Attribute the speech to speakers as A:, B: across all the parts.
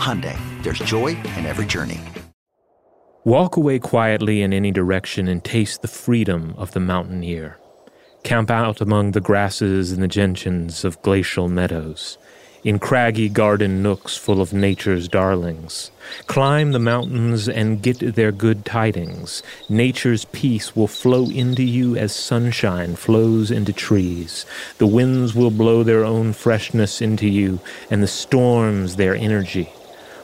A: Hyundai, there's joy in every journey.
B: Walk away quietly in any direction and taste the freedom of the mountaineer. Camp out among the grasses and the gentians of glacial meadows, in craggy garden nooks full of nature's darlings. Climb the mountains and get their good tidings. Nature's peace will flow into you as sunshine flows into trees. The winds will blow their own freshness into you, and the storms their energy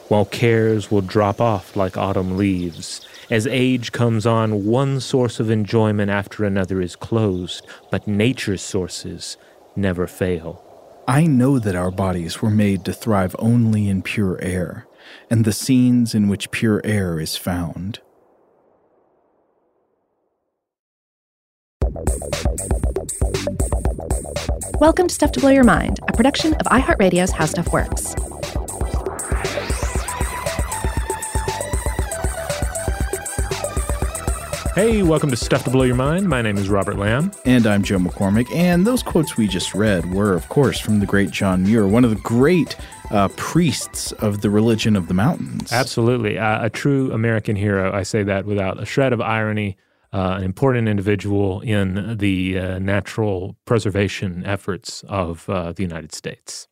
B: while cares will drop off like autumn leaves. As age comes on, one source of enjoyment after another is closed, but nature's sources never fail.
C: I know that our bodies were made to thrive only in pure air, and the scenes in which pure air is found.
D: Welcome to Stuff to Blow Your Mind, a production of iHeartRadio's How Stuff Works.
B: Hey, welcome to Stuff to Blow Your Mind. My name is Robert Lamb.
C: And I'm Joe McCormick. And those quotes we just read were, of course, from the great John Muir, one of the great uh, priests of the religion of the mountains.
B: Absolutely. Uh, a true American hero. I say that without a shred of irony. Uh, an important individual in the uh, natural preservation efforts of uh, the United States.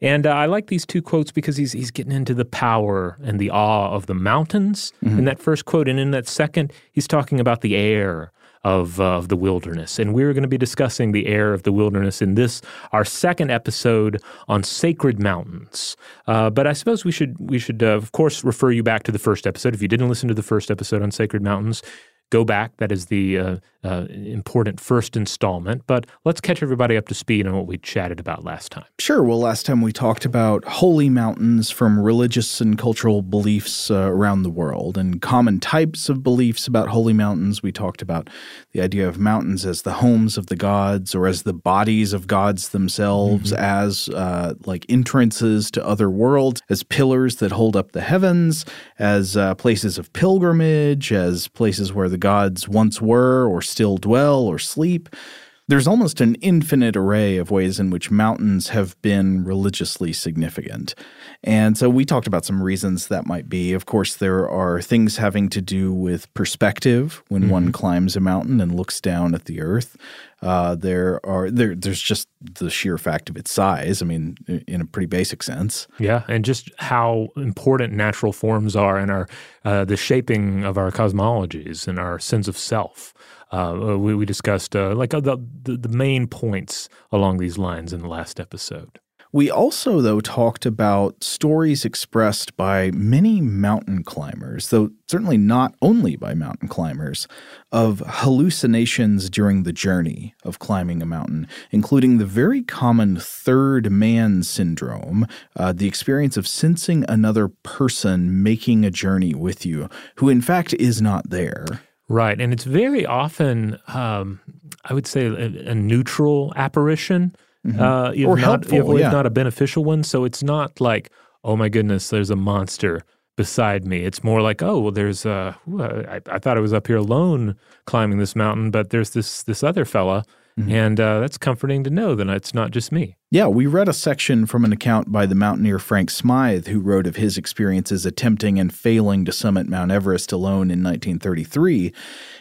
B: And uh, I like these two quotes because he's he's getting into the power and the awe of the mountains mm-hmm. in that first quote, and in that second, he's talking about the air of, uh, of the wilderness. And we're going to be discussing the air of the wilderness in this our second episode on sacred mountains. Uh, but I suppose we should we should uh, of course refer you back to the first episode. If you didn't listen to the first episode on sacred mountains, go back. That is the uh, uh, important first installment. But let's catch everybody up to speed on what we chatted about last time.
C: Sure. Well, last time we talked about holy mountains from religious and cultural beliefs uh, around the world and common types of beliefs about holy mountains. We talked about the idea of mountains as the homes of the gods or as the bodies of gods themselves, mm-hmm. as uh, like entrances to other worlds, as pillars that hold up the heavens, as uh, places of pilgrimage, as places where the gods once were or still dwell or sleep. There's almost an infinite array of ways in which mountains have been religiously significant. And so we talked about some reasons that might be. Of course, there are things having to do with perspective when mm-hmm. one climbs a mountain and looks down at the earth. Uh, there are there there's just the sheer fact of its size. I mean, in a pretty basic sense.
B: Yeah, and just how important natural forms are in our uh, the shaping of our cosmologies and our sense of self. Uh, we, we discussed uh, like uh, the, the the main points along these lines in the last episode.
C: We also, though, talked about stories expressed by many mountain climbers, though certainly not only by mountain climbers, of hallucinations during the journey of climbing a mountain, including the very common third man syndrome, uh, the experience of sensing another person making a journey with you, who in fact is not there.
B: Right. And it's very often, um, I would say, a, a neutral apparition.
C: Mhm.
B: Uh, if
C: Or
B: not,
C: helpful,
B: if, if
C: yeah.
B: not a beneficial one. So it's not like, oh my goodness, there's a monster beside me. It's more like, oh, well, there's uh, ooh, I, I thought I was up here alone climbing this mountain, but there's this this other fella,
C: Mhm.
B: and uh, that's comforting to know that it's not just me.
C: Yeah, we read a section from an account by the mountaineer Frank Smythe, who wrote of his experiences attempting and failing to summit Mount Everest alone in 1933.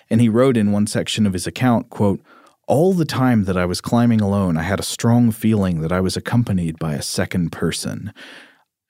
C: And he wrote in one section of his account, quote, all the time that I was climbing alone, I had a strong feeling that I was accompanied by a second person.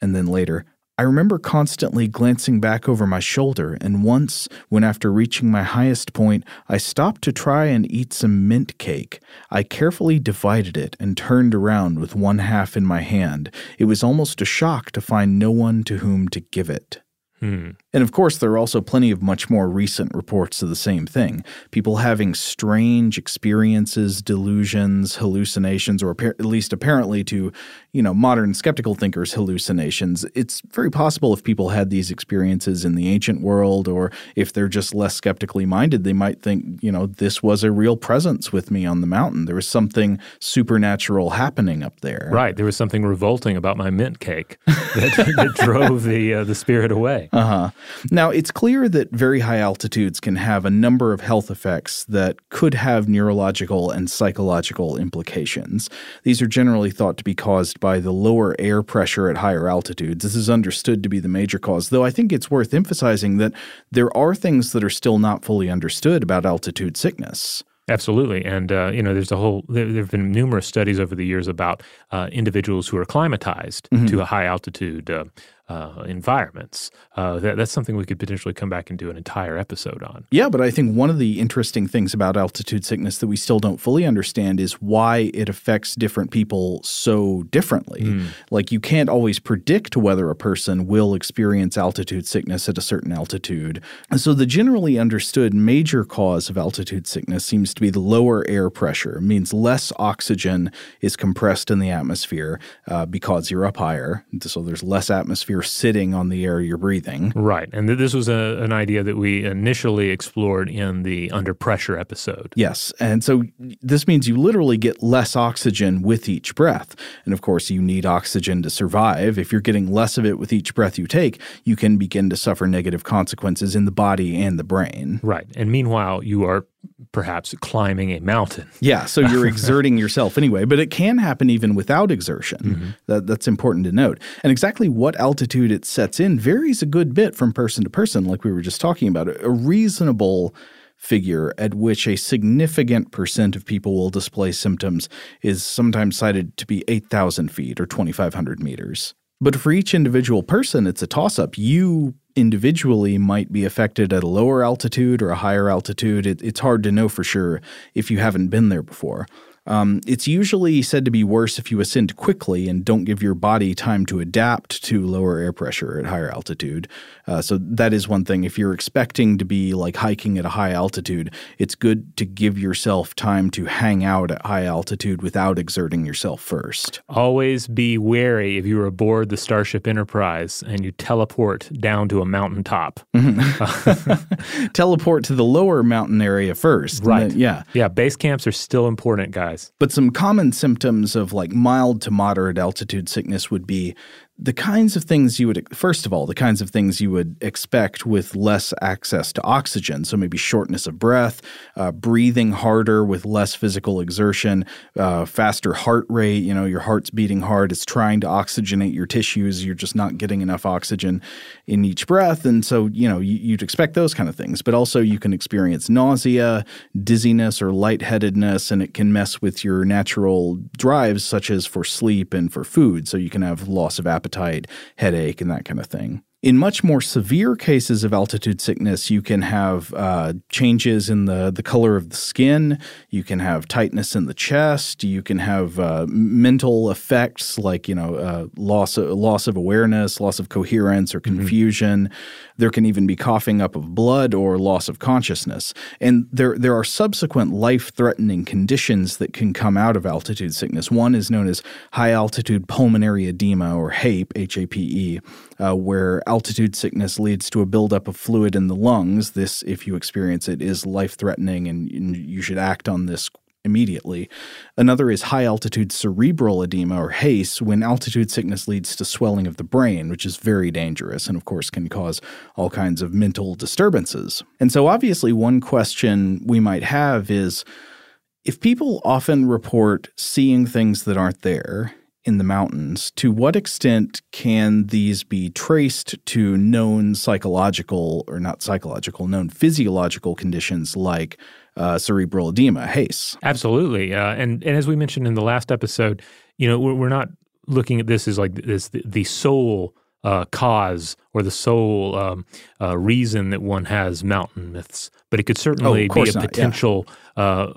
C: And then later, I remember constantly glancing back over my shoulder, and once, when after reaching my highest point, I stopped to try and eat some mint cake, I carefully divided it and turned around with one half in my hand. It was almost a shock to find no one to whom to give it.
B: Hmm.
C: And of course, there are also plenty of much more recent reports of the same thing. People having strange experiences, delusions, hallucinations, or at least apparently to, you know, modern skeptical thinkers, hallucinations. It's very possible if people had these experiences in the ancient world, or if they're just less skeptically minded, they might think, you know, this was a real presence with me on the mountain. There was something supernatural happening up there.
B: Right. There was something revolting about my mint cake that, that drove the uh, the spirit away.
C: Uh huh. Now, it's clear that very high altitudes can have a number of health effects that could have neurological and psychological implications. These are generally thought to be caused by the lower air pressure at higher altitudes. This is understood to be the major cause, though I think it's worth emphasizing that there are things that are still not fully understood about altitude sickness.
B: Absolutely, and uh, you know, there's a whole. There, there have been numerous studies over the years about uh, individuals who are climatized
C: Mhm.
B: to a high altitude uh, uh, environments. Uh, that, that's something we could potentially come back and do an entire episode on.
C: Yeah, but I think one of the interesting things about altitude sickness that we still don't fully understand is why it affects different people so differently.
B: Mm.
C: Like, you can't always predict whether a person will experience altitude sickness at a certain altitude. And so, the generally understood major cause of altitude sickness seems to be the lower air pressure, It means less oxygen is compressed in the atmosphere uh, because you're up higher. So, there's less atmosphere sitting on the air you're breathing.
B: Right, and th- this was a, an idea that we initially explored in the under pressure episode.
C: Yes. And so this means you literally get less oxygen with each breath. And of course, you need oxygen to survive. If you're getting less of it with each breath you take, you can begin to suffer negative consequences in the body and the brain.
B: Right, and meanwhile, you are perhaps climbing a mountain.
C: Yeah, so you're exerting yourself anyway, but it can happen even without exertion. Mm-hmm. That, that's important to note. And exactly what altitude it sets in varies a good bit from person to person, like we were just talking about. A reasonable figure at which a significant percent of people will display symptoms is sometimes cited to be 8,000 feet or 2,500 meters. But for each individual person, it's a toss up. You individually might be affected at a lower altitude or a higher altitude. It, it's hard to know for sure if you haven't been there before. Um, it's usually said to be worse if you ascend quickly and don't give your body time to adapt to lower air pressure at higher altitude. Uh, so that is one thing. If you're expecting to be like hiking at a high altitude, it's good to give yourself time to hang out at high altitude without exerting yourself first.
B: Always be wary if you are aboard the Starship Enterprise and you teleport down to a mountaintop.
C: Teleport to the lower mountain area first.
B: Right.
C: then- yeah.
B: Yeah, base camps are still important, guys.
C: But some common symptoms of like mild to moderate altitude sickness would be the kinds of things you would first of all the kinds of things you would expect with less access to oxygen. So maybe shortness of breath uh, breathing harder with less physical exertion uh, faster heart rate you know your heart's beating hard it's trying to oxygenate your tissues you're just not getting enough oxygen in each breath. And so you know you, you'd expect those kind of things. But also you can experience nausea dizziness or lightheadedness and it can mess with your natural drives such as for sleep and for food. So you can have loss of appetite appetite, headache, and that kind of thing. In much more severe cases of altitude sickness, you can have uh, changes in the, the color of the skin. You can have tightness in the chest. You can have uh, mental effects like you know uh, loss of, loss of awareness, loss of coherence, or mm-hmm. confusion. Mm-hmm. There can even be coughing up of blood or loss of consciousness. And there there are subsequent life threatening conditions that can come out of altitude sickness. One is known as high altitude pulmonary edema or HAPE, H A P E, uh, where altitude sickness leads to a buildup of fluid in the lungs. This, if you experience it, is life threatening and you should act on this immediately. Another is high altitude cerebral edema or HACE when altitude sickness leads to swelling of the brain, which is very dangerous and, of course, can cause all kinds of mental disturbances. And so, obviously, one question we might have is if people often report seeing things that aren't there, in the mountains, to what extent can these be traced to known psychological, or not psychological, known physiological conditions like uh, cerebral edema, HACE?
B: Absolutely. Uh, and, and as we mentioned in the last episode, you know, we're, we're not looking at this as like this the, the sole uh, cause or the sole um, uh, reason that one has mountain myths, but it could certainly
C: oh,
B: be a
C: not,
B: potential
C: yeah.
B: uh,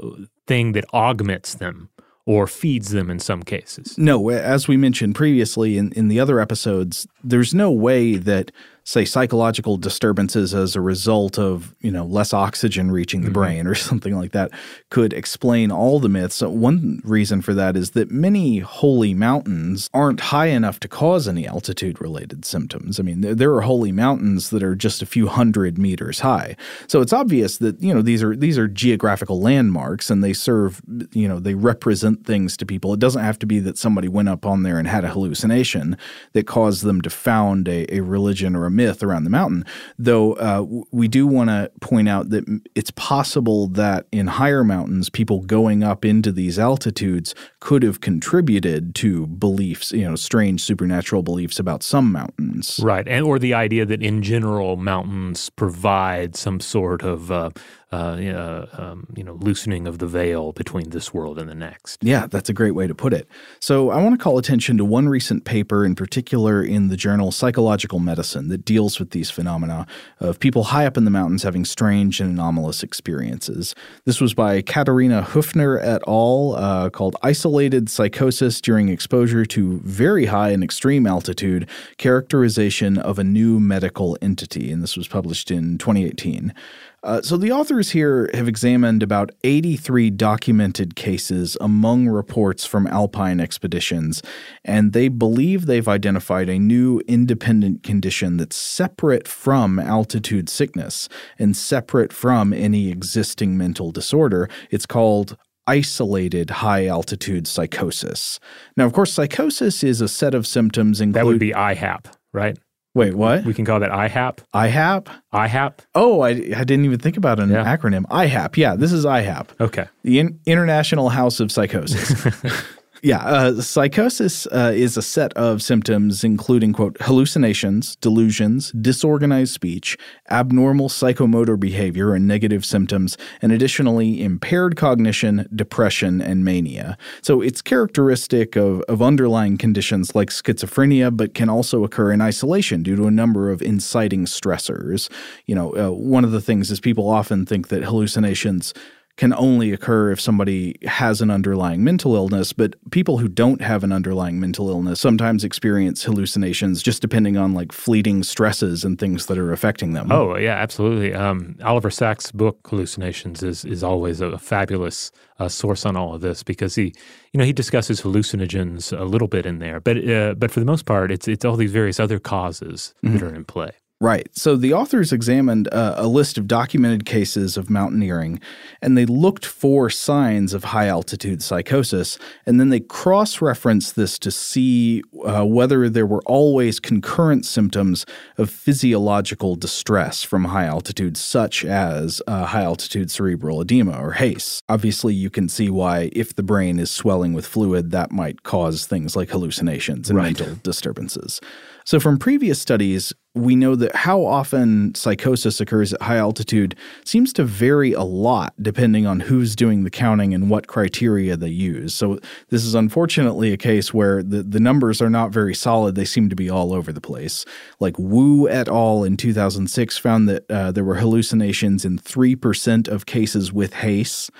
B: thing that augments them or feeds them in some cases.
C: No, as we mentioned previously in, in the other episodes, there's no way that say psychological disturbances as a result of you know less oxygen reaching the mm-hmm. brain or something like that could explain all the myths. So one reason for that is that many holy mountains aren't high enough to cause any altitude related symptoms. I mean, there, are holy mountains that are just a few hundred meters high. So it's obvious that you know these are these are geographical landmarks and they serve you know they represent things to people. It doesn't have to be that somebody went up on there and had a hallucination that caused them to found a, a religion or a myth around the mountain. Though uh, we do want to point out that it's possible that in higher mountains, people going up into these altitudes could have contributed to beliefs, you know, strange supernatural beliefs about some mountains.
B: Right. And or the idea that in general mountains provide some sort of uh, uh, um, you know, loosening of the veil between this world and the next.
C: Yeah, that's a great way to put it. So I want to call attention to one recent paper in particular in the journal Psychological Medicine that deals with these phenomena of people high up in the mountains having strange and anomalous experiences. This was by Katharina Hufner et al., uh, called Isolated Psychosis During Exposure to Very High and Extreme Altitude Characterization of a New Medical Entity. And this was published in 2018. Uh, so the authors here have examined about 83 documented cases among reports from alpine expeditions, and they believe they've identified a new independent condition that's separate from altitude sickness and separate from any existing mental disorder. It's called isolated high altitude psychosis. Now, of course, psychosis is a set of symptoms include
B: That would be IHAP, right?
C: Wait, what?
B: We can call that IHAP.
C: IHAP?
B: IHAP.
C: Oh, I, I didn't even think about an yeah. acronym. IHAP. Yeah, this is IHAP.
B: Okay.
C: The In- International House of Psychosis. Yeah, uh, psychosis uh, is a set of symptoms including, quote, hallucinations, delusions, disorganized speech, abnormal psychomotor behavior and negative symptoms, and additionally impaired cognition, depression, and mania. So it's characteristic of, of underlying conditions like schizophrenia, but can also occur in isolation due to a number of inciting stressors. You know, uh, one of the things is people often think that hallucinations can only occur if somebody has an underlying mental illness, but people who don't have an underlying mental illness sometimes experience hallucinations just depending on like fleeting stresses and things that are affecting them.
B: Oh, yeah, absolutely. Um, Oliver Sacks' book Hallucinations is is always a fabulous uh, source on all of this because he, you know, he discusses hallucinogens a little bit in there, but uh, but for the most part, it's it's all these various other causes mm-hmm. that are in play.
C: Right. So the authors examined uh, a list of documented cases of mountaineering and they looked for signs of high altitude psychosis. And then they cross referenced this to see uh, whether there were always concurrent symptoms of physiological distress from high altitude, such as uh, high altitude cerebral edema or HACE. Obviously, you can see why, if the brain is swelling with fluid, that might cause things like hallucinations and
B: Right.
C: mental disturbances. So, from previous studies, we know that how often psychosis occurs at high altitude seems to vary a lot depending on who's doing the counting and what criteria they use. So, this is unfortunately a case where the, the numbers are not very solid. They seem to be all over the place. Like Wu et al. in 2006 found that uh, there were hallucinations in 3% of cases with HACE.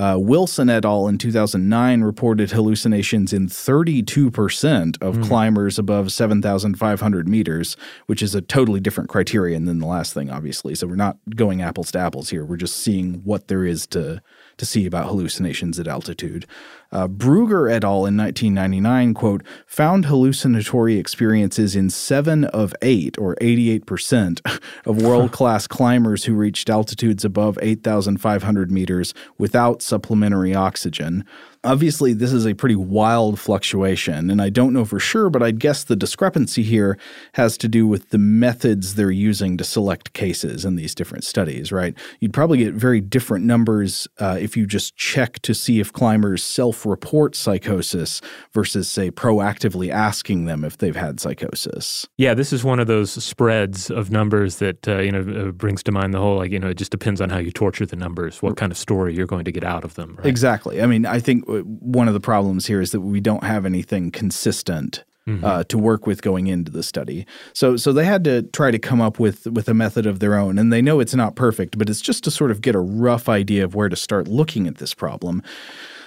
C: Uh, Wilson et al. in 2009 reported hallucinations in 32% of climbers above 7,500 meters, which is a totally different criterion than the last thing, obviously. So we're not going apples to apples here. We're just seeing what there is to, to see about hallucinations at altitude. Uh, Brugger et al. in 1999, quote, found hallucinatory experiences in seven of eight, or 88%, of world class climbers who reached altitudes above 8,500 meters without supplementary oxygen. Obviously, this is a pretty wild fluctuation, and I don't know for sure, but I'd guess the discrepancy here has to do with the methods they're using to select cases in these different studies, right? You'd probably get very different numbers uh, if you just check to see if climbers self report psychosis versus, say, proactively asking them if they've had psychosis.
B: Yeah, this is one of those spreads of numbers that uh, you know uh, brings to mind the whole like you know it just depends on how you torture the numbers, what kind of story you're going to get out of them. Right?
C: Exactly. I mean, I think uh, one of the problems here is that we don't have anything consistent uh, to work with going into the study. So, so they had to try to come up with with a method of their own, and they know it's not perfect, but it's just to sort of get a rough idea of where to start looking at this problem.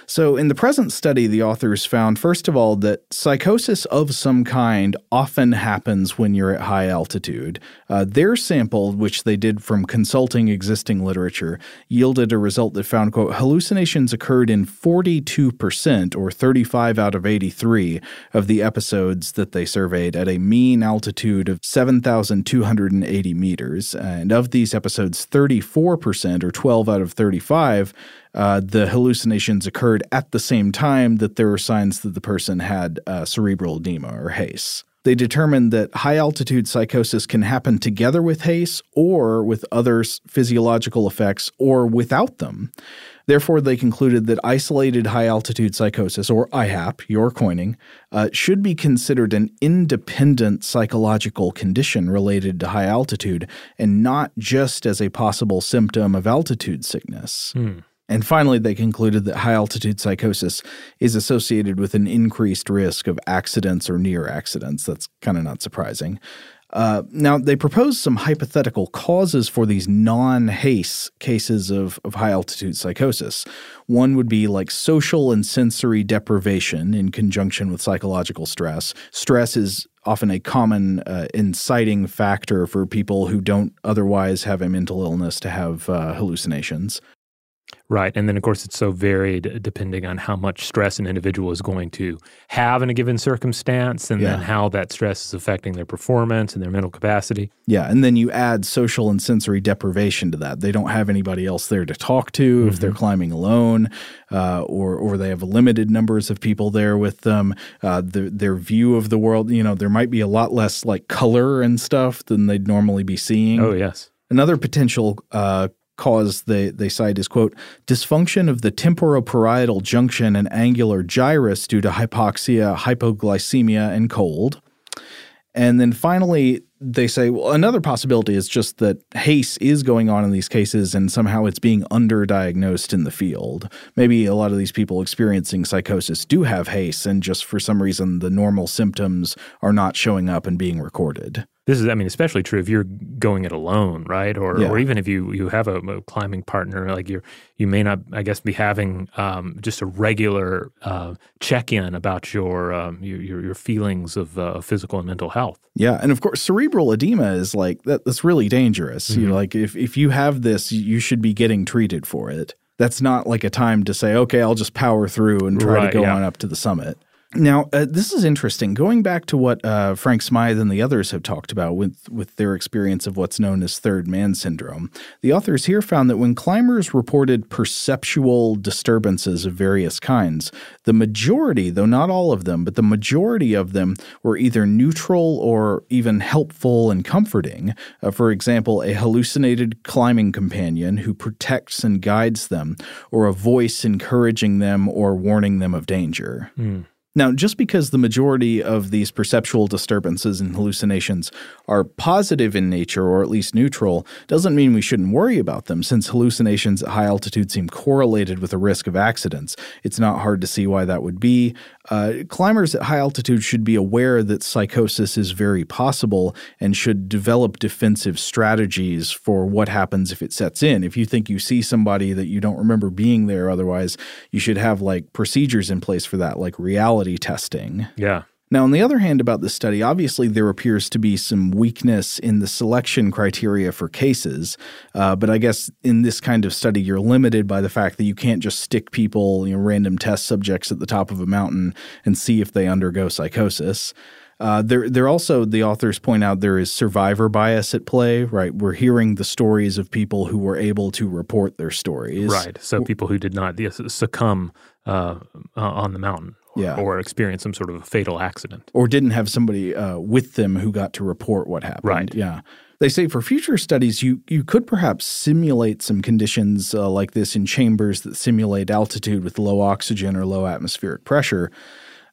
C: So, in the present study, the authors found, first of all, that psychosis of some kind often happens when you're at high altitude. Uh, their sample, which they did from consulting existing literature, yielded a result that found, quote, hallucinations occurred in 42%, or 35 out of 83, of the episodes that they surveyed at a mean altitude of 7,280 meters. And of these episodes, 34%, or 12 out of 35, uh, the hallucinations occurred at the same time that there were signs that the person had uh, cerebral edema or HACE. They determined that high altitude psychosis can happen together with HACE or with other physiological effects or without them. Therefore, they concluded that isolated high altitude psychosis, or IHAP, your coining, uh, should be considered an independent psychological condition related to high altitude and not just as a possible symptom of altitude sickness. And finally, they concluded that high altitude psychosis is associated with an increased risk of accidents or near accidents. That's kind of not surprising. Uh, now, they proposed some hypothetical causes for these non HACE cases of, of high altitude psychosis. One would be like social and sensory deprivation in conjunction with psychological stress. Stress is often a common uh, inciting factor for people who don't otherwise have a mental illness to have uh, hallucinations.
B: Right. And then, of course, it's so varied depending on how much stress an individual is going to have in a given circumstance and then how that stress is affecting their performance and their mental capacity.
C: Yeah, and then you add social and sensory deprivation to that. They don't have anybody else there to talk to if they're climbing alone, uh, or or they have limited numbers of people there with them. Uh, the, their view of the world, you know, there might be a lot less like color and stuff than they'd normally be seeing.
B: Oh, yes.
C: Another potential uh, cause they, they cite is, quote, dysfunction of the temporoparietal junction and angular gyrus due to hypoxia, hypoglycemia, and cold. And then finally, they say, well, another possibility is just that HACE is going on in these cases and somehow it's being underdiagnosed in the field. Maybe a lot of these people experiencing psychosis do have HACE, and just for some reason, the normal symptoms are not showing up and being recorded.
B: This is, I mean, especially true if you're going it alone, right? Or,
C: Yeah.
B: or even if you you have a, a climbing partner, like you're, you may not, I guess, be having um, just a regular uh, check in about your, um, your your feelings of uh, physical and mental health.
C: Yeah, and of course, cerebral edema is like that. That's really dangerous. You know, like if if you have this, you should be getting treated for it. That's not like a time to say, okay, I'll just power through and try
B: Right,
C: to go
B: yeah.
C: on up to the summit. Now, uh, this is interesting. Going back to what uh, Frank Smythe and the others have talked about with, with their experience of what's known as third man syndrome, the authors here found that when climbers reported perceptual disturbances of various kinds, the majority, though not all of them, but the majority of them were either neutral or even helpful and comforting. Uh, for example, a hallucinated climbing companion who protects and guides them, or a voice encouraging them or warning them of danger.
B: Mm.
C: Now, just because the majority of these perceptual disturbances and hallucinations are positive in nature or at least neutral doesn't mean we shouldn't worry about them, since hallucinations at high altitude seem correlated with the risk of accidents. It's not hard to see why that would be. Uh, climbers at high altitude should be aware that psychosis is very possible and should develop defensive strategies for what happens if it sets in. If you think you see somebody that you don't remember being there otherwise, you should have like procedures in place for that, like reality testing.
B: Yeah.
C: Now, on the other hand, about this study, obviously there appears to be some weakness in the selection criteria for cases. Uh, but I guess in this kind of study, you're limited by the fact that you can't just stick people, you know, random test subjects at the top of a mountain and see if they undergo psychosis. Uh, there, there also the authors point out there is survivor bias at play. Right, we're hearing the stories of people who were able to report their stories.
B: Right. So people who did not succumb uh, uh, on the mountain
C: Yeah.
B: or experience some sort of a fatal accident.
C: or didn't have somebody uh, with them who got to report what happened.
B: Right.
C: Yeah. They say for future studies, you you could perhaps simulate some conditions uh, like this in chambers that simulate altitude with low oxygen or low atmospheric pressure.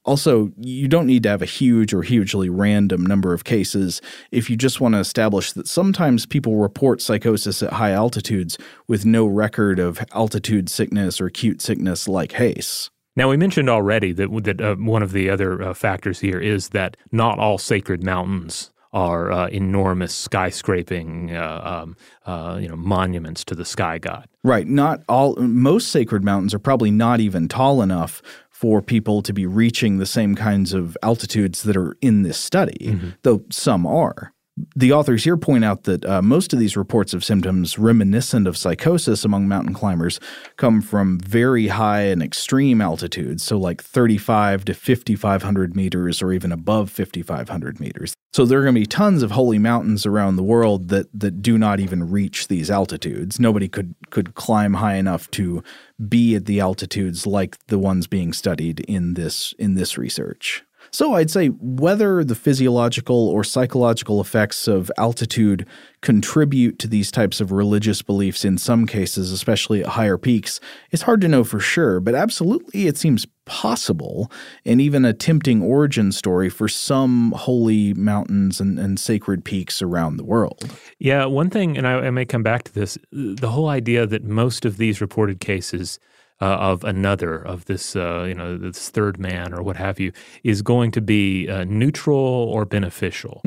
C: Also, you don't need to have a huge or hugely random number of cases if you just want to establish that sometimes people report psychosis at high altitudes with no record of altitude sickness or acute sickness like HACE.
B: Now, we mentioned already that, that uh, one of the other uh, factors here is that not all sacred mountains are uh, enormous skyscraping, uh, um, uh, you know, monuments to the sky god.
C: Right. Not all, most sacred mountains are probably not even tall enough for people to be reaching the same kinds of altitudes that are in this study, though some are. The authors here point out that uh, most of these reports of symptoms reminiscent of psychosis among mountain climbers come from very high and extreme altitudes, so like 35 to 5,500 meters or even above 5,500 meters. So there are going to be tons of holy mountains around the world that that do not even reach these altitudes. Nobody could could climb high enough to be at the altitudes like the ones being studied in this in this research. So I'd say whether the physiological or psychological effects of altitude contribute to these types of religious beliefs in some cases, especially at higher peaks, it's hard to know for sure, but absolutely it seems possible and even a tempting origin story for some holy mountains and, and sacred peaks around the world.
B: Yeah, one thing, and I, I may come back to this the whole idea that most of these reported cases uh, of another, of this, uh, you know, this third man or what have you, is going to be uh, neutral or beneficial.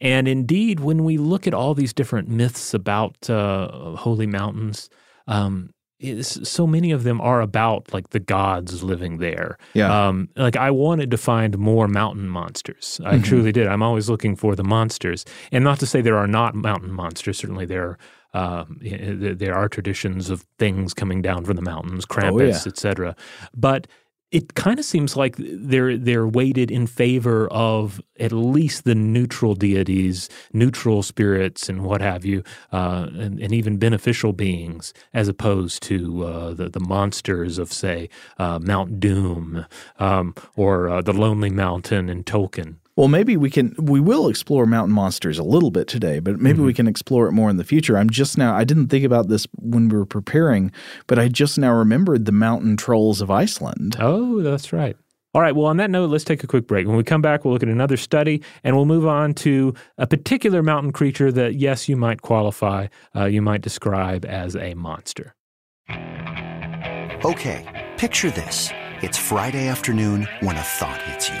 B: And indeed, when we look at all these different myths about uh, holy mountains, um, so many of them are about like the gods living there.
C: Yeah.
B: Um, like I wanted to find more mountain monsters. I truly did. I'm always looking for the monsters, and not to say there are not mountain monsters. Certainly there. Um, there are traditions of things coming down from the mountains, Krampus,
C: yeah.
B: etc. But it kind of seems like they're they're weighted in favor of at least the neutral deities, neutral spirits, and what have you, uh, and, and even beneficial beings, as opposed to uh, the the monsters of say uh, Mount Doom um, or uh, the Lonely Mountain in Tolkien.
C: Well, maybe we can. We will explore mountain monsters a little bit today, but maybe we can explore it more in the future. I'm just now. I didn't think about this when we were preparing, but I just now remembered the mountain trolls of Iceland.
B: Oh, that's right. All right. Well, on that note, let's take a quick break. When we come back, we'll look at another study and we'll move on to a particular mountain creature that, yes, you might qualify, uh, you might describe as a monster.
A: Okay, picture this. It's Friday afternoon when a thought hits you.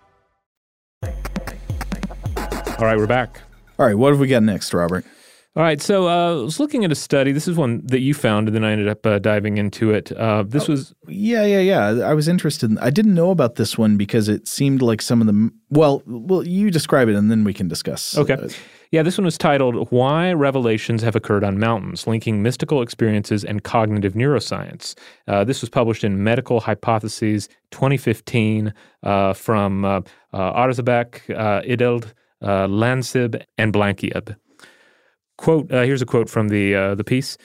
B: All right, we're back.
E: All right, what have we got next, Robert?
B: All right, so uh, I was looking at a study. This is one that you found, and then I ended up uh, diving into it. Uh, this
E: oh,
B: was
E: yeah, yeah, yeah. I was interested. In, I didn't know about this one because it seemed like some of the well, well, you describe it, and then we can discuss.
B: Okay. Yeah, this one was titled Why Revelations Have Occurred on Mountains Linking Mystical Experiences and Cognitive Neuroscience. Uh, this was published in Medical Hypotheses 2015 uh, from uh, uh, Arzabek, uh, Ideld, uh, Lansib, and Blankieb. Quote, uh, here's a quote from the, uh, the piece.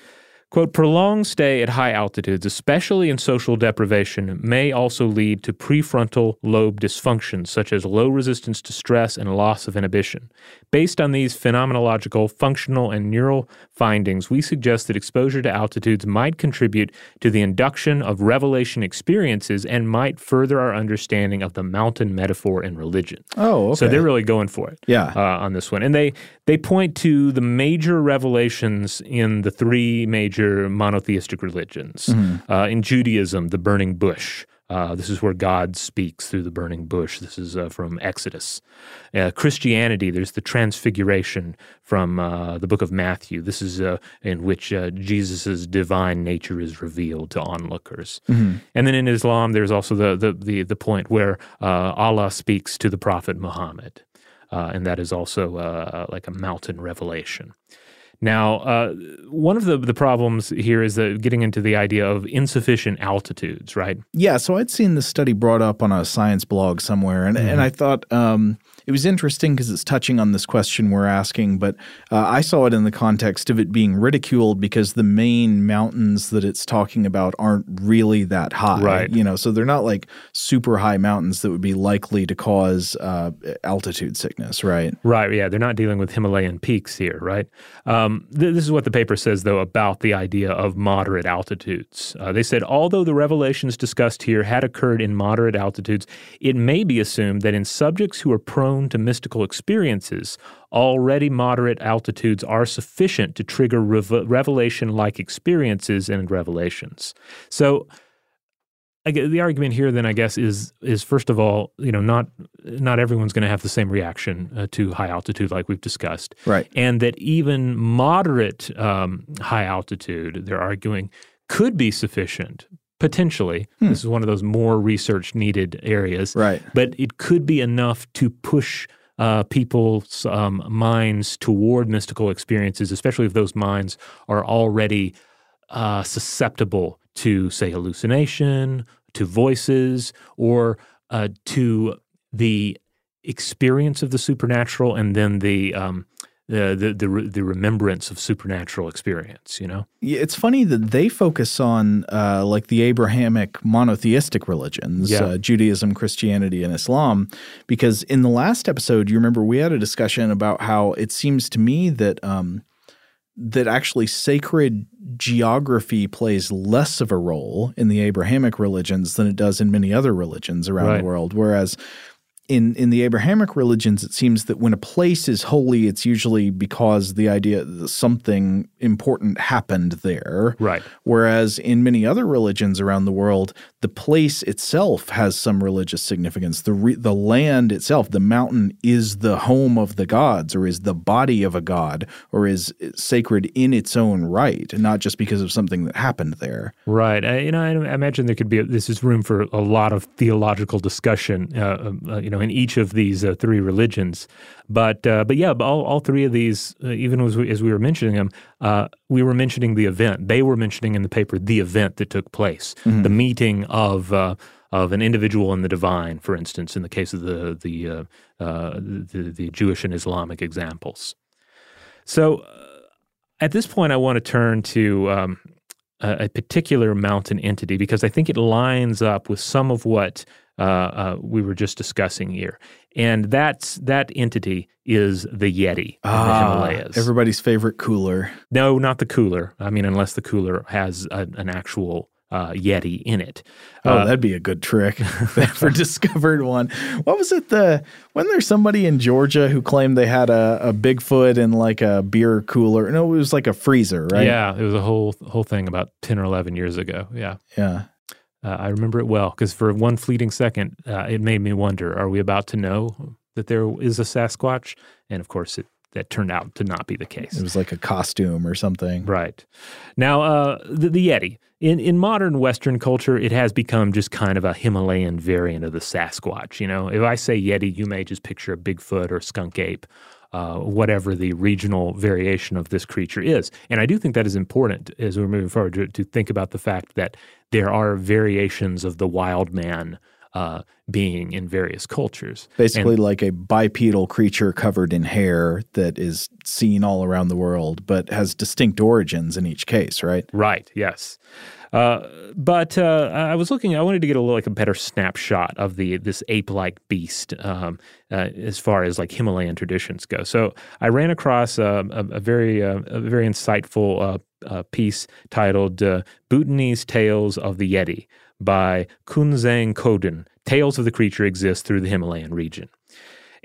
B: Quote, prolonged stay at high altitudes, especially in social deprivation, may also lead to prefrontal lobe dysfunctions such as low resistance to stress and loss of inhibition. Based on these phenomenological, functional, and neural findings, we suggest that exposure to altitudes might contribute to the induction of revelation experiences and might further our understanding of the mountain metaphor in religion.
E: Oh, okay.
B: So they're really going for it
E: yeah.
B: uh, on this one. And they, they point to the major revelations in the three major monotheistic religions.
E: Mm-hmm.
B: Uh, in Judaism, the burning bush. Uh, this is where God speaks through the burning bush. This is uh, from Exodus. Uh, Christianity, there's the transfiguration from uh, the book of Matthew. This is uh, in which uh, Jesus' divine nature is revealed to onlookers.
E: Mm-hmm.
B: And then in Islam, there's also the, the, the, the point where Allah speaks to the Prophet Muhammad. and that is also like a mountain revelation. Now, uh, one of the, the problems here is uh, getting into the idea of insufficient altitudes, right?
E: Yeah. So I'd seen this study brought up on a science blog somewhere, and,
B: Mm-hmm.
E: and I thought um,
C: it was interesting because it's touching on this question we're asking, but uh, I saw it in the context of it being ridiculed because the main mountains that it's talking about aren't really that high,
B: Right.
C: You know, so they're not like super high mountains that would be likely to cause uh, altitude sickness, right?
B: Right. Yeah. They're not dealing with Himalayan peaks here, right? Um, th- this is what the paper says, though, about the idea of moderate altitudes. Uh, they said, although the revelations discussed here had occurred in moderate altitudes, it may be assumed that in subjects who are prone to mystical experiences, already moderate altitudes are sufficient to trigger rev- revelation like experiences and revelations. So, the argument here then I guess is is first of all you know not not everyone's going to have the same reaction uh, to high altitude like we've discussed
C: Right.
B: and that even moderate um, high altitude they're arguing could be sufficient potentially. This is one of those more research needed areas.
C: Right.
B: but it could be enough to push uh, people's um, minds toward mystical experiences, especially if those minds are already uh, susceptible to, say, hallucination, to voices, or uh, to the experience of the supernatural, and then the um, the the the, re- the remembrance of supernatural experience. You know,
C: Yeah, it's funny that they focus on uh, like the Abrahamic monotheistic religions,
B: Yeah.
C: uh, Judaism, Christianity, and Islam, because in the last episode, you remember we had a discussion about how it seems to me that um, that actually sacred geography plays less of a role in the Abrahamic religions than it does in many other religions around
B: Right.
C: the world, whereas in in the Abrahamic religions, it seems that when a place is holy, it's usually because the idea that something important happened there.
B: Right.
C: Whereas in many other religions around the world, the place itself has some religious significance. The re- the land itself, the mountain, is the home of the gods, or is the body of a god, or is sacred in its own right, and not just because of something that happened there.
B: Right. I, you know, I imagine there could be this is room for a lot of theological discussion. Uh, uh, you know, in each of these uh, three religions, but uh, but yeah, all, all three of these, uh, even as we, as we were mentioning them, uh, we were mentioning the event. They were mentioning in the paper the event that took place, the meeting of. Uh, of an individual and the divine, for instance, in the case of the the uh, uh, the, the Jewish and Islamic examples. So, uh, at this point, I want to turn to um, a particular mountain entity because I think it lines up with some of what uh, uh, we were just discussing here, and that's that entity is the Yeti in the Himalayas.
C: everybody's favorite cooler.
B: no, not the cooler. I mean, unless the cooler has a, an actual uh, Yeti in it.
C: Oh,
B: Uh,
C: that'd be a good trick. If they ever discovered one. What was it? The when there's somebody in Georgia who claimed they had a, a Bigfoot in like a beer cooler. No, it was like a freezer, right?
B: Yeah, it was a whole whole thing about ten or eleven years ago. Yeah.
C: Yeah.
B: Uh, I remember it well because for one fleeting second, uh, it made me wonder: Are we about to know that there is a Sasquatch? And of course, it that turned out to not be the case.
C: It was like a costume or something.
B: Right. Now, uh, the, the Yeti. In, in modern Western culture, it has become just kind of a Himalayan variant of the Sasquatch. You know, if I say Yeti, you may just picture a Bigfoot or skunk ape, uh, whatever the regional variation of this creature is. And I do think that is important as we're moving forward to, to think about the fact that there are variations of the wild man uh, being in various cultures.
C: Basically,
B: And-
C: like a bipedal creature covered in hair that is seen all around the world, but has distinct origins in each case, right?
B: Right. Yes. Uh, but uh, I was looking. I wanted to get a little, like a better snapshot of the this ape-like beast um, uh, as far as like Himalayan traditions go. So I ran across uh, a, a very uh, a very insightful uh, piece titled uh, "Bhutanese Tales of the Yeti" by Kunzang Choden. Tales of the creature exist through the Himalayan region.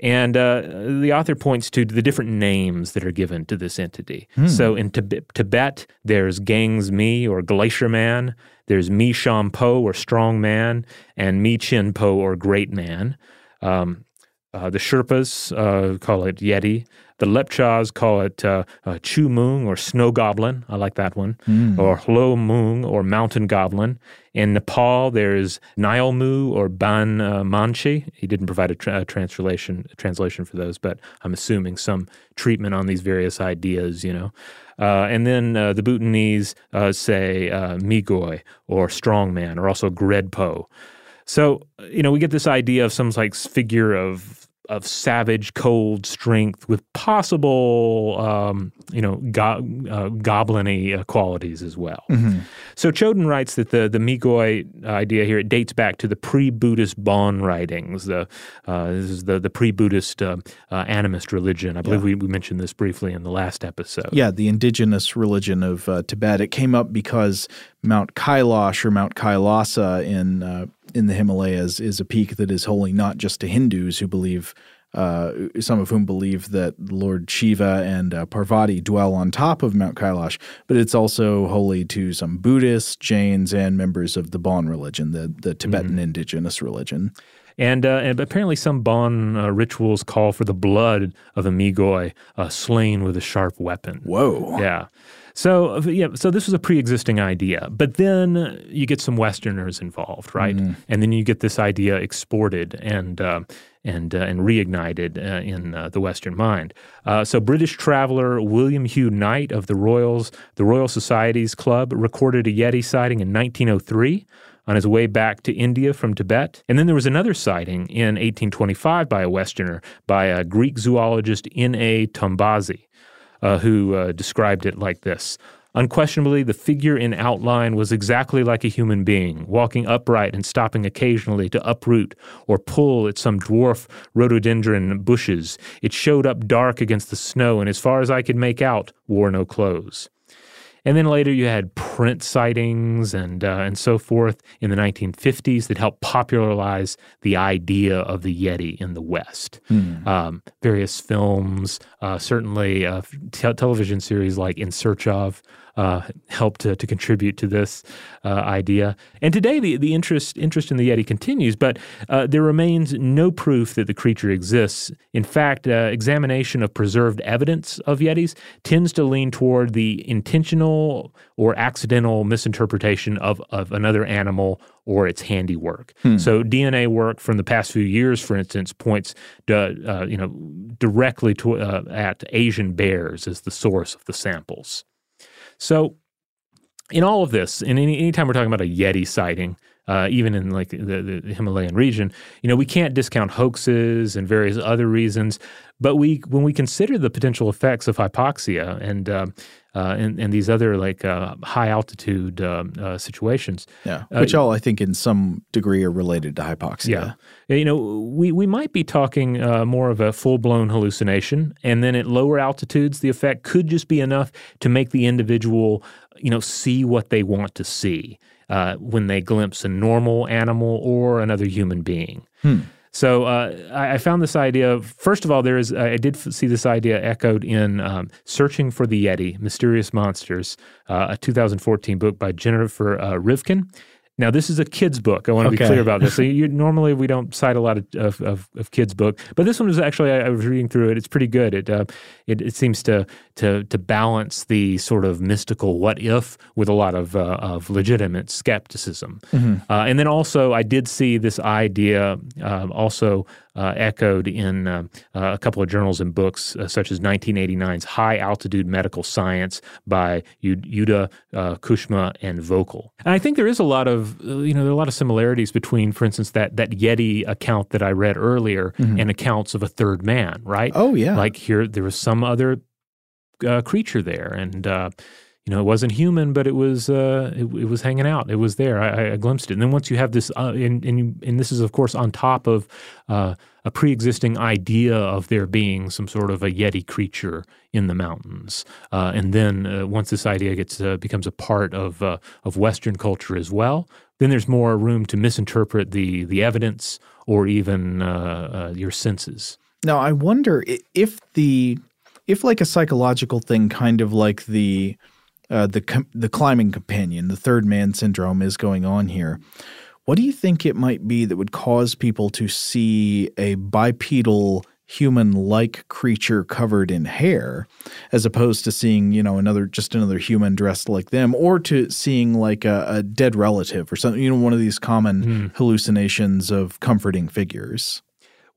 B: And uh, the author points to the different names that are given to this entity. So in Tibet, Tibet, there's Gangs Mi or Glacier Man, there's Mi Sham Po or Strong Man, and Mi Chin Po or Great Man. Um, uh, the Sherpas uh, call it Yeti. The Lepchas call it uh, uh, Chu Mung or Snow Goblin. I like that one. Or Hlo Mung or Mountain Goblin. In Nepal, there's Nialmu or Ban uh, Manchi. He didn't provide a, tra- a translation translation for those, but I'm assuming some treatment on these various ideas, you know. Uh, and then uh, the Bhutanese uh, say uh, Migoi or Strongman or also Gredpo. So, you know, we get this idea of some like figure of of savage, cold strength with possible, um, you know, go- uh, goblin-y uh, qualities as well.
C: Mm-hmm.
B: So Choden writes that the the Migoi idea here it dates back to the pre-Buddhist Bon writings. The uh, this is the the pre-Buddhist uh, uh, animist religion. I believe
C: Yeah.
B: we, we mentioned this briefly in the last episode.
C: Yeah, the indigenous religion of uh, Tibet. It came up because Mount Kailash or Mount Kailasa in uh, in the Himalayas is a peak that is holy not just to Hindus who believe, uh, some of whom believe that Lord Shiva and uh, Parvati dwell on top of Mount Kailash, but it's also holy to some Buddhists, Jains, and members of the Bon religion, the the Tibetan indigenous religion.
B: And, uh, and apparently, some Bon uh, rituals call for the blood of a Migoi uh, slain with a sharp weapon.
C: Whoa!
B: Yeah. So uh, yeah, so this was a pre-existing idea, but then you get some Westerners involved, right? And then you get this idea exported and uh, and uh, and reignited uh, in uh, the Western mind. Uh, so British traveler William Hugh Knight of the Royals, the Royal Society's Club, recorded a Yeti sighting in 1903 on his way back to India from Tibet. And then there was another sighting in 1825 by a Westerner, by a Greek zoologist N.A. Tombazi, uh, who uh, described it like this. Unquestionably, the figure in outline was exactly like a human being, walking upright and stopping occasionally to uproot or pull at some dwarf rhododendron bushes. It showed up dark against the snow, and as far as I could make out, wore no clothes. And then later you had print sightings and uh, and so forth in the 1950s that helped popularize the idea of the Yeti in the West. Um, various films, uh, certainly uh, te- television series like In Search of, uh, helped to, to contribute to this uh, idea. And today the, the interest interest in the Yeti continues, but uh, there remains no proof that the creature exists. In fact, uh, examination of preserved evidence of Yetis tends to lean toward the intentional or accidental misinterpretation of, of another animal or its handiwork. So DNA work from the past few years, for instance, points to, uh, you know directly to, uh, at Asian bears as the source of the samples. So, in all of this, and any anytime we're talking about a Yeti sighting, uh, even in like the, the Himalayan region, you know, we can't discount hoaxes and various other reasons. But we, when we consider the potential effects of hypoxia and um, uh, and, and these other like uh, high altitude um, uh, situations,
C: Yeah,
B: Uh,
C: which all I think in some degree are related to hypoxia.
B: yeah. You know, we, we might be talking uh, more of a full blown hallucination. And then at lower altitudes, the effect could just be enough to make the individual, you know, see what they want to see uh, when they glimpse a normal animal or another human being. So uh, I, I found this idea. First of all, there is I did f- see this idea echoed in um, "Searching for the Yeti: Mysterious Monsters," uh, a 2014 book by Jennifer uh, Rivkin. Now, this is a kid's book. I want to be clear about this. So, you, normally we don't cite a lot of, of, of, of kids' book, but this one was actually. I, I was reading through it. It's pretty good. It, uh, it it seems to to to balance the sort of mystical what if with a lot of uh, of legitimate skepticism. Uh, and then also, I did see this idea um, also uh, echoed in uh, uh, a couple of journals and books, uh, such as 1989's High Altitude Medical Science by Yu- Yuda uh, Kusama and Voelkel. And I think there is a lot of, you know, there are a lot of similarities between, for instance, that that Yeti account that I read earlier and accounts of a third man, right?
C: Oh, yeah.
B: Like here, there was some other uh, creature there, and uh, you know, it wasn't human, but it was uh, it, it was hanging out. It was there. I, I- glimpsed it. And then once you have this, uh, and and, you, and this is of course on top of uh, a pre-existing idea of there being some sort of a yeti creature in the mountains, uh, and then uh, once this idea gets uh, becomes a part of of Western culture as well, then there's more room to misinterpret the the evidence or even your senses.
C: Now, I wonder if the if like a psychological thing, kind of like the uh, the com- the climbing companion, the third man syndrome, is going on here. What do you think it might be that would cause people to see a bipedal human-like creature covered in hair, as opposed to seeing you know another just another human dressed like them, or to seeing like a, a dead relative or something? You know, one of these common hallucinations of comforting figures.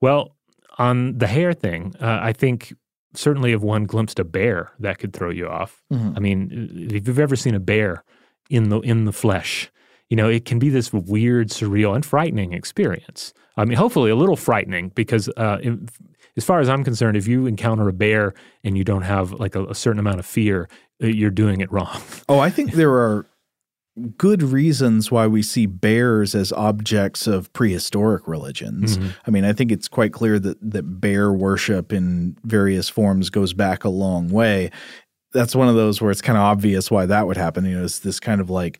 B: Well, on the hair thing, uh, I think certainly if one glimpsed a bear, that could throw you off. I mean, if you've ever seen a bear in the in the flesh, you know, it can be this weird, surreal, and frightening experience. I mean, hopefully a little frightening because, uh, as far as I'm concerned, if you encounter a bear and you don't have like a, a certain amount of fear, uh, you're doing it wrong.
F: Oh, I think there are good reasons why we see bears as objects of prehistoric religions. Mm-hmm. I mean, I think it's quite clear that that bear worship in various forms goes back a long way. That's one of those where it's kind of obvious why that would happen. You know, it's this kind of like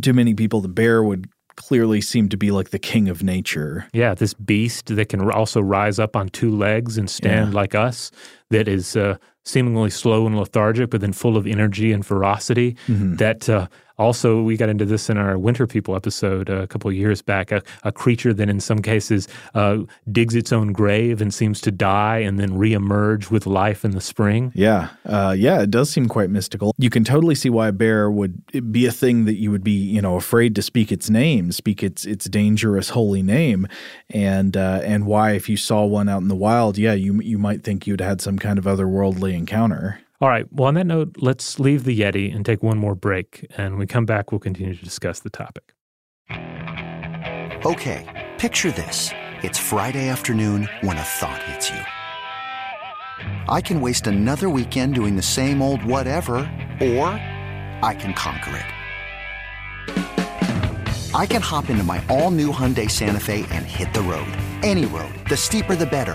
F: to many people, the bear would clearly seem to be like the king of nature.
B: Yeah, this beast that can also rise up on two legs and stand yeah. like us, that is uh, seemingly slow and lethargic, but then full of energy and ferocity. Mm-hmm. That uh, also, we got into this in our Winter People episode a couple years back. A, a creature that, in some cases, uh, digs its own grave and seems to die and then reemerge with life in the spring.
F: Yeah, uh, yeah, it does seem quite mystical. You can totally see why a bear would be a thing that you would be, you know, afraid to speak its name, speak its its dangerous holy name, and uh, and why if you saw one out in the wild, yeah, you you might think you'd had some kind of otherworldly encounter.
B: All right. Well, on that note, let's leave the Yeti and take one more break. And when we come back, we'll continue to discuss the topic.
A: Okay, picture this. It's Friday afternoon when a thought hits you. I can waste another weekend doing the same old whatever, or I can conquer it. I can hop into my all new Hyundai Santa Fe and hit the road. Any road. The steeper, the better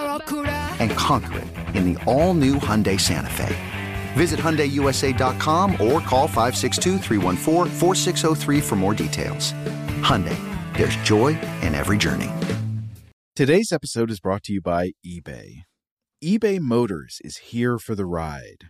A: And conquer it in the all-new Hyundai Santa Fe. Visit HyundaiUSA.com or call 562 for more details. Hyundai, there's joy in every journey.
C: Today's episode is brought to you by eBay. eBay Motors is here for the ride.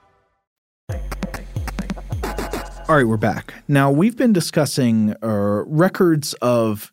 C: All right, we're back. Now, we've been discussing uh, records of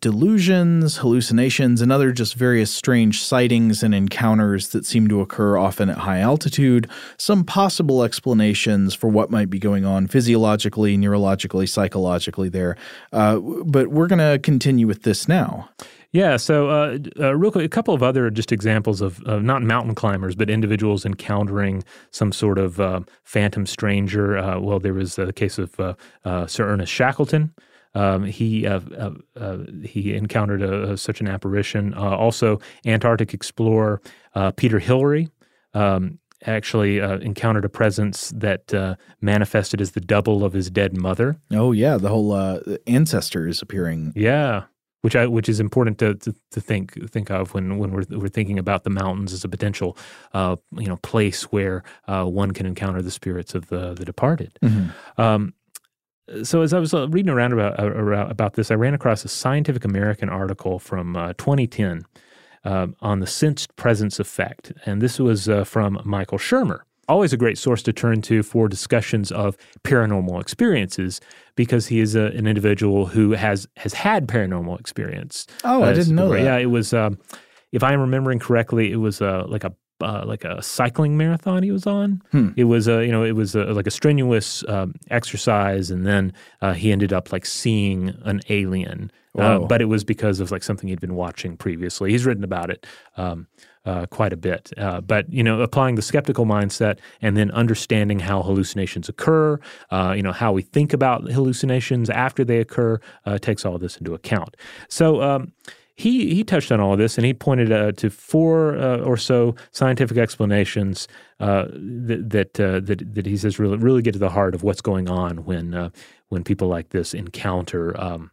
C: delusions, hallucinations, and other just various strange sightings and encounters that seem to occur often at high altitude, some possible explanations for what might be going on physiologically, neurologically, psychologically there. Uh, but we're going to continue with this now.
B: Yeah, so uh, uh, real quick, a couple of other just examples of uh, not mountain climbers, but individuals encountering some sort of uh, phantom stranger. Uh, well, there was the case of uh, Sir Ernest Shackleton. Um, he he encountered a, a, such an apparition. also, Antarctic explorer Peter Hillary. Um, actually uh, encountered a presence that uh, manifested as the double of his dead mother.
C: Oh yeah, the whole uh, ancestor is appearing.
B: Yeah, which I which is important to, to, to, think think of when when we're we're thinking about the mountains as a potential uh, you know place where uh, one can encounter the spirits of the the departed. Mm-hmm. Um, so as I was uh, reading around about about this, I ran across a Scientific American article from uh, 2010 uh, on the sensed presence effect, and this was uh, from Michael Shermer always a great source to turn to for discussions of paranormal experiences because he is a, an individual who has has had paranormal experience.
C: Oh, I didn't know that.
B: Yeah, it was. Um, if I'm remembering correctly, it was uh, like a uh, like a cycling marathon he was on. Hmm. It was a you know it was a, like a strenuous um, exercise, and then uh, he ended up like seeing an alien. Uh, but it was because of like something he'd been watching previously. He's written about it. Um, uh, quite a bit. Uh, but you know, applying the skeptical mindset and then understanding how hallucinations occur, uh, you know, how we think about hallucinations after they occur, uh, takes all of this into account. So. Um, he, he touched on all of this and he pointed uh, to four uh, or so scientific explanations that that, that, that he says really really get to the heart of what's going on when when people like this encounter um,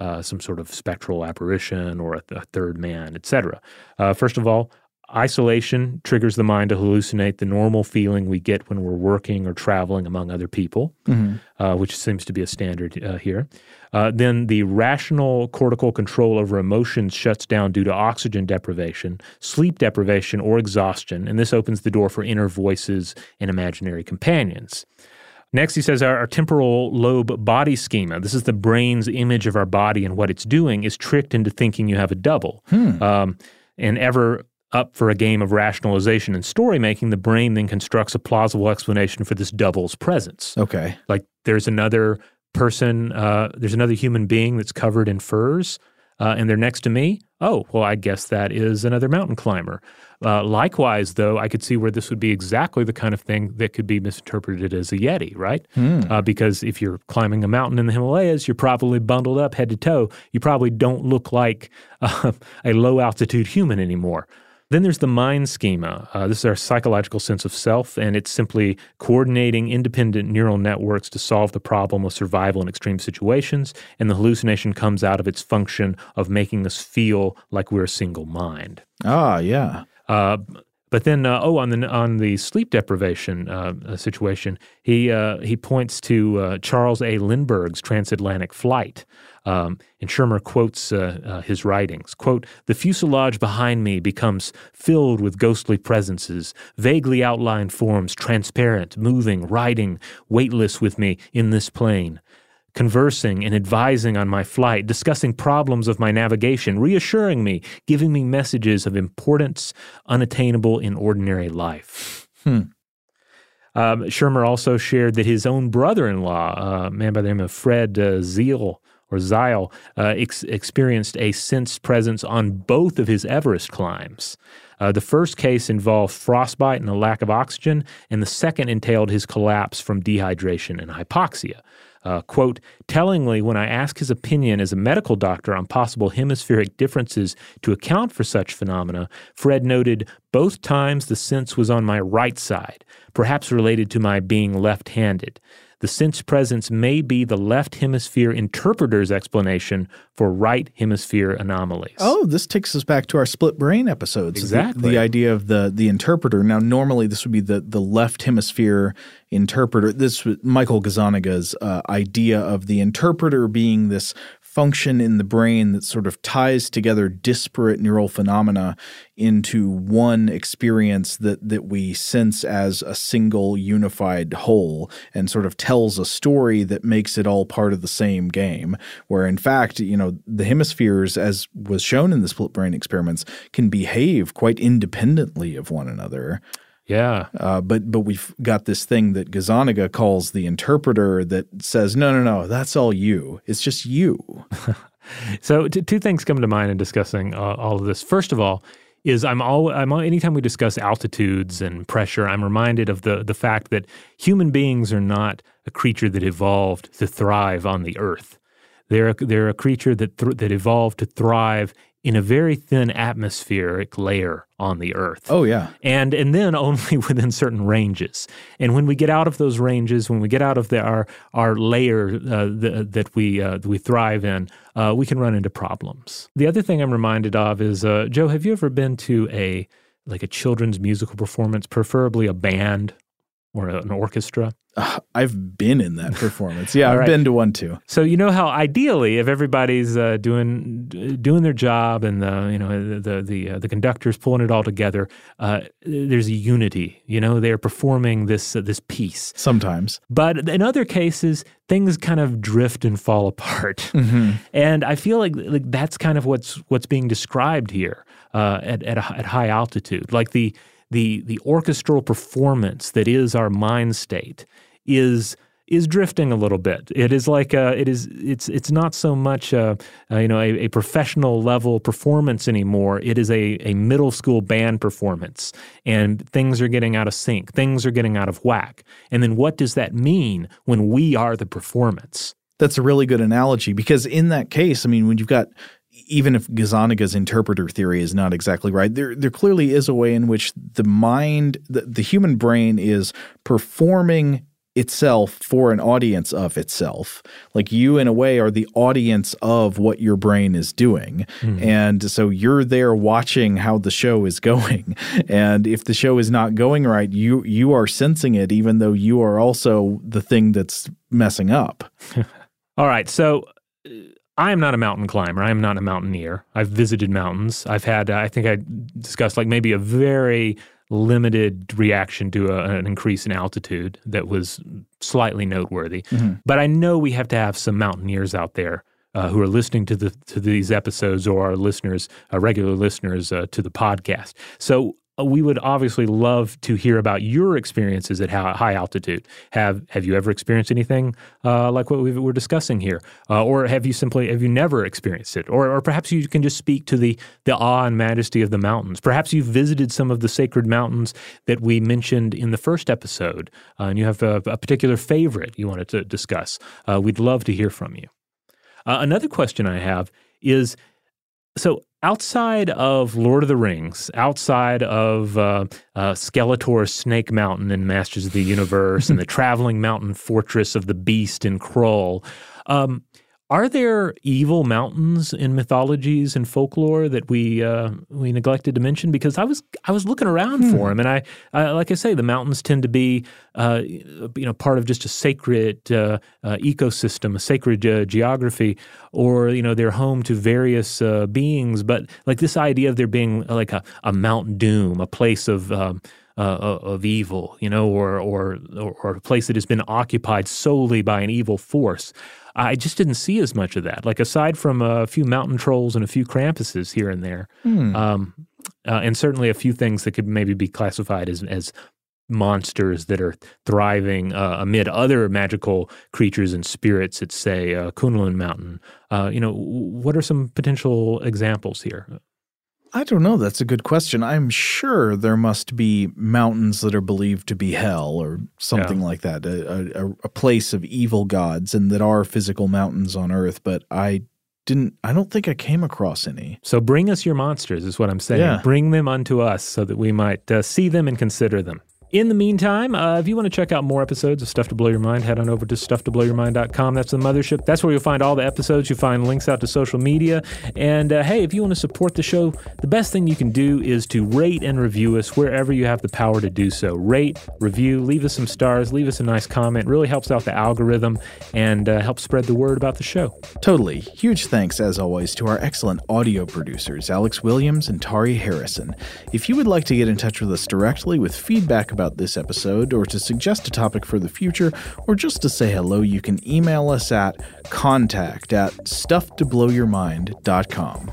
B: uh, some sort of spectral apparition or a, th- a third man, etc. Uh, first of all, Isolation triggers the mind to hallucinate the normal feeling we get when we're working or traveling among other people, mm-hmm. uh, which seems to be a standard uh, here. Uh, then the rational cortical control over emotions shuts down due to oxygen deprivation, sleep deprivation, or exhaustion, and this opens the door for inner voices and imaginary companions. Next, he says our, our, temporal lobe body schema, this is the brain's image of our body and what it's doing, is tricked into thinking you have a double. Hmm. Um, and ever up for a game of rationalization and story making, the brain then constructs a plausible explanation for this double's presence.
C: Okay.
B: Like there's another person, uh, there's another human being that's covered in furs, uh, and they're next to me. Oh, well, I guess that is another mountain climber. Uh, likewise, though, I could see where this would be exactly the kind of thing that could be misinterpreted as a Yeti, right? Mm. because if you're climbing a mountain in the Himalayas, you're probably bundled up head to toe. You probably don't look like uh, a low altitude human anymore. Then there's the mind schema. Uh, this is our psychological sense of self, and it's simply coordinating independent neural networks to solve the problem of survival in extreme situations. And the hallucination comes out of its function of making us feel like we're a single mind.
C: Ah, yeah. Uh,
B: but then, uh, oh, on the on the sleep deprivation uh, situation, he uh, he points to uh, Charles A. Lindbergh's transatlantic flight, um, and Shermer quotes uh, uh, his writings. Quote, the fuselage behind me becomes filled with ghostly presences, vaguely outlined forms, transparent, moving, riding, weightless with me in this plane conversing and advising on my flight, discussing problems of my navigation, reassuring me, giving me messages of importance unattainable in ordinary life. Hmm. Um, Shermer also shared that his own brother in law, a man by the name of Fred uh, Zeal, or Zile, uh, ex- experienced a sense presence on both of his Everest climbs. Uh, the first case involved frostbite and a lack of oxygen, and the second entailed his collapse from dehydration and hypoxia. Uh, quote, tellingly, when I asked his opinion as a medical doctor on possible hemispheric differences to account for such phenomena, Fred noted both times the sense was on my right side, perhaps related to my being left handed. The sense presence may be the left hemisphere interpreter's explanation for right hemisphere anomalies.
C: Oh, this takes us back to our split brain episodes.
B: Exactly.
C: The, idea of the the interpreter. Now, normally this would be the the left hemisphere interpreter. This was Michael Gazaniga's uh, idea of the interpreter being this function in the brain that sort of ties together disparate neural phenomena into one experience that that we sense as a single unified whole and sort of tells a story that makes it all part of the same game where in fact you know the hemispheres as was shown in the split brain experiments can behave quite independently of one another
B: Yeah.
C: uh, but but we've got this thing that Gazaniga calls the interpreter that says no no no that's all you it's just you
B: So t- two things come to mind in discussing uh, all of this. First of all, is I'm all I'm all, anytime we discuss altitudes and pressure, I'm reminded of the the fact that human beings are not a creature that evolved to thrive on the earth. They're a, they're a creature that thr that evolved to thrive in a very thin atmospheric layer on the earth
C: oh yeah
B: and and then only within certain ranges. And when we get out of those ranges, when we get out of the, our our layer uh, the, that we uh, we thrive in, uh, we can run into problems. The other thing I'm reminded of is uh, Joe. Have you ever been to a like a children's musical performance, preferably a band or an orchestra?
C: Uh, I've been in that performance yeah I've
B: right.
C: been to one too
B: So you know how ideally, if everybody's uh, doing doing their job and the you know the the uh, the conductor's pulling it all together, uh, there's a unity. You know, they're performing this uh, this piece.
C: sometimes
B: But in other cases, things kind of drift and fall apart. And I feel like, like that's kind of what's what's being described here uh, at at, a, at high altitude. Like the the the orchestral performance that is our mind state is is drifting a little bit. It is like uh, it is it's it's not so much uh, uh, you know a, a professional level performance anymore. It is a a middle school band performance, and things are getting out of sync. Things are getting out of whack. And then what does that mean when we are the performance?
C: That's a really good analogy because in that case, I mean, when you've got even if Gazaniga's interpreter theory is not exactly right, there there clearly is a way in which the mind, the, the human brain, is performing itself for an audience of itself. Like you, in a way, are the audience of what your brain is doing. And so you're there watching how the show is going. And if the show is not going right, you you are sensing it, even though you are also the thing that's messing up.
B: All right, so uh, I am not a mountain climber. I am not a mountaineer. I've visited mountains. I've had, uh, I think I discussed like maybe a very limited reaction to a, an increase in altitude that was slightly noteworthy. But I know we have to have some mountaineers out there. Uh, who are listening to the to these episodes or our listeners, uh, regular listeners uh, to the podcast? So we would obviously love to hear about your experiences at high, altitude. Have Have you ever experienced anything uh, like what we we're discussing here, uh, or have you simply have you never experienced it, or or perhaps you can just speak to the the awe and majesty of the mountains. Perhaps you've visited some of the sacred mountains that we mentioned in the first episode, uh, and you have a, a particular favorite you wanted to discuss. Uh, we'd love to hear from you. Uh, another question I have is so outside of Lord of the Rings, outside of uh, uh, Skeletor's Snake Mountain in Masters of the Universe and the traveling mountain fortress of the beast in Krull, um, are there evil mountains in mythologies and folklore that we uh, we neglected to mention? Because I was I was looking around for them, and I, I like I say, the mountains tend to be uh, you know part of just a sacred uh, uh, ecosystem, a sacred uh, geography, or you know they're home to various uh, beings. But like this idea of there being like a, a Mount Doom, a place of um, uh, of evil, you know, or or or a place that has been occupied solely by an evil force. I just didn't see as much of that. Like aside from a few mountain trolls and a few Krampuses here and there, um, uh, and certainly a few things that could maybe be classified as as monsters that are thriving uh, amid other magical creatures and spirits at say uh, Kunlun Mountain. Uh, you know, what are some potential examples here?
C: I don't know. That's a good question. I'm sure there must be mountains that are believed to be hell or something
B: Yeah.
C: like that, a, a, a place of evil gods, and that are physical mountains on Earth. But I didn't. I don't think I came across any.
B: So bring us your monsters, is what I'm saying.
C: Yeah.
B: Bring them unto us so that we might uh, see them and consider them. In the meantime, uh, if you want to check out more episodes of Stuff to Blow Your Mind, head on over to stufftoblowyourmind.com. That's the mothership. That's where you'll find all the episodes. You'll find links out to social media. And uh, hey, if you want to support the show, the best thing you can do is to rate and review us wherever you have the power to do so. Rate, review, leave us some stars, leave us a nice comment. It really helps out the algorithm and uh, helps spread the word about the show.
C: Totally. Huge thanks, as always, to our excellent audio producers, Alex Williams and Tari Harrison. If you would like to get in touch with us directly with feedback about this episode, or to suggest a topic for the future, or just to say hello, you can email us at contact at stufftoblowyourmind.com.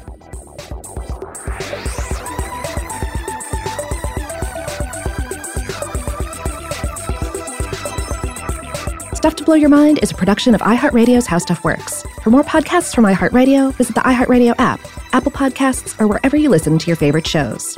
D: Stuff to Blow Your Mind is a production of iHeartRadio's How Stuff Works. For more podcasts from iHeartRadio, visit the iHeartRadio app, Apple Podcasts, or wherever you listen to your favorite shows.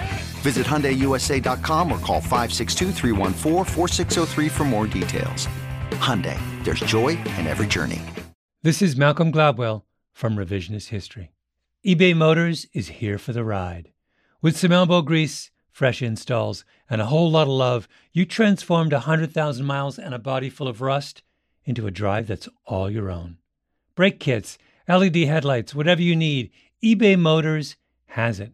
A: Visit HyundaiUSA.com or call 562 for more details. Hyundai, there's joy in every journey.
G: This is Malcolm Gladwell from Revisionist History. eBay Motors is here for the ride. With some elbow grease, fresh installs, and a whole lot of love, you transformed 100,000 miles and a body full of rust into a drive that's all your own. Brake kits, LED headlights, whatever you need, eBay Motors has it.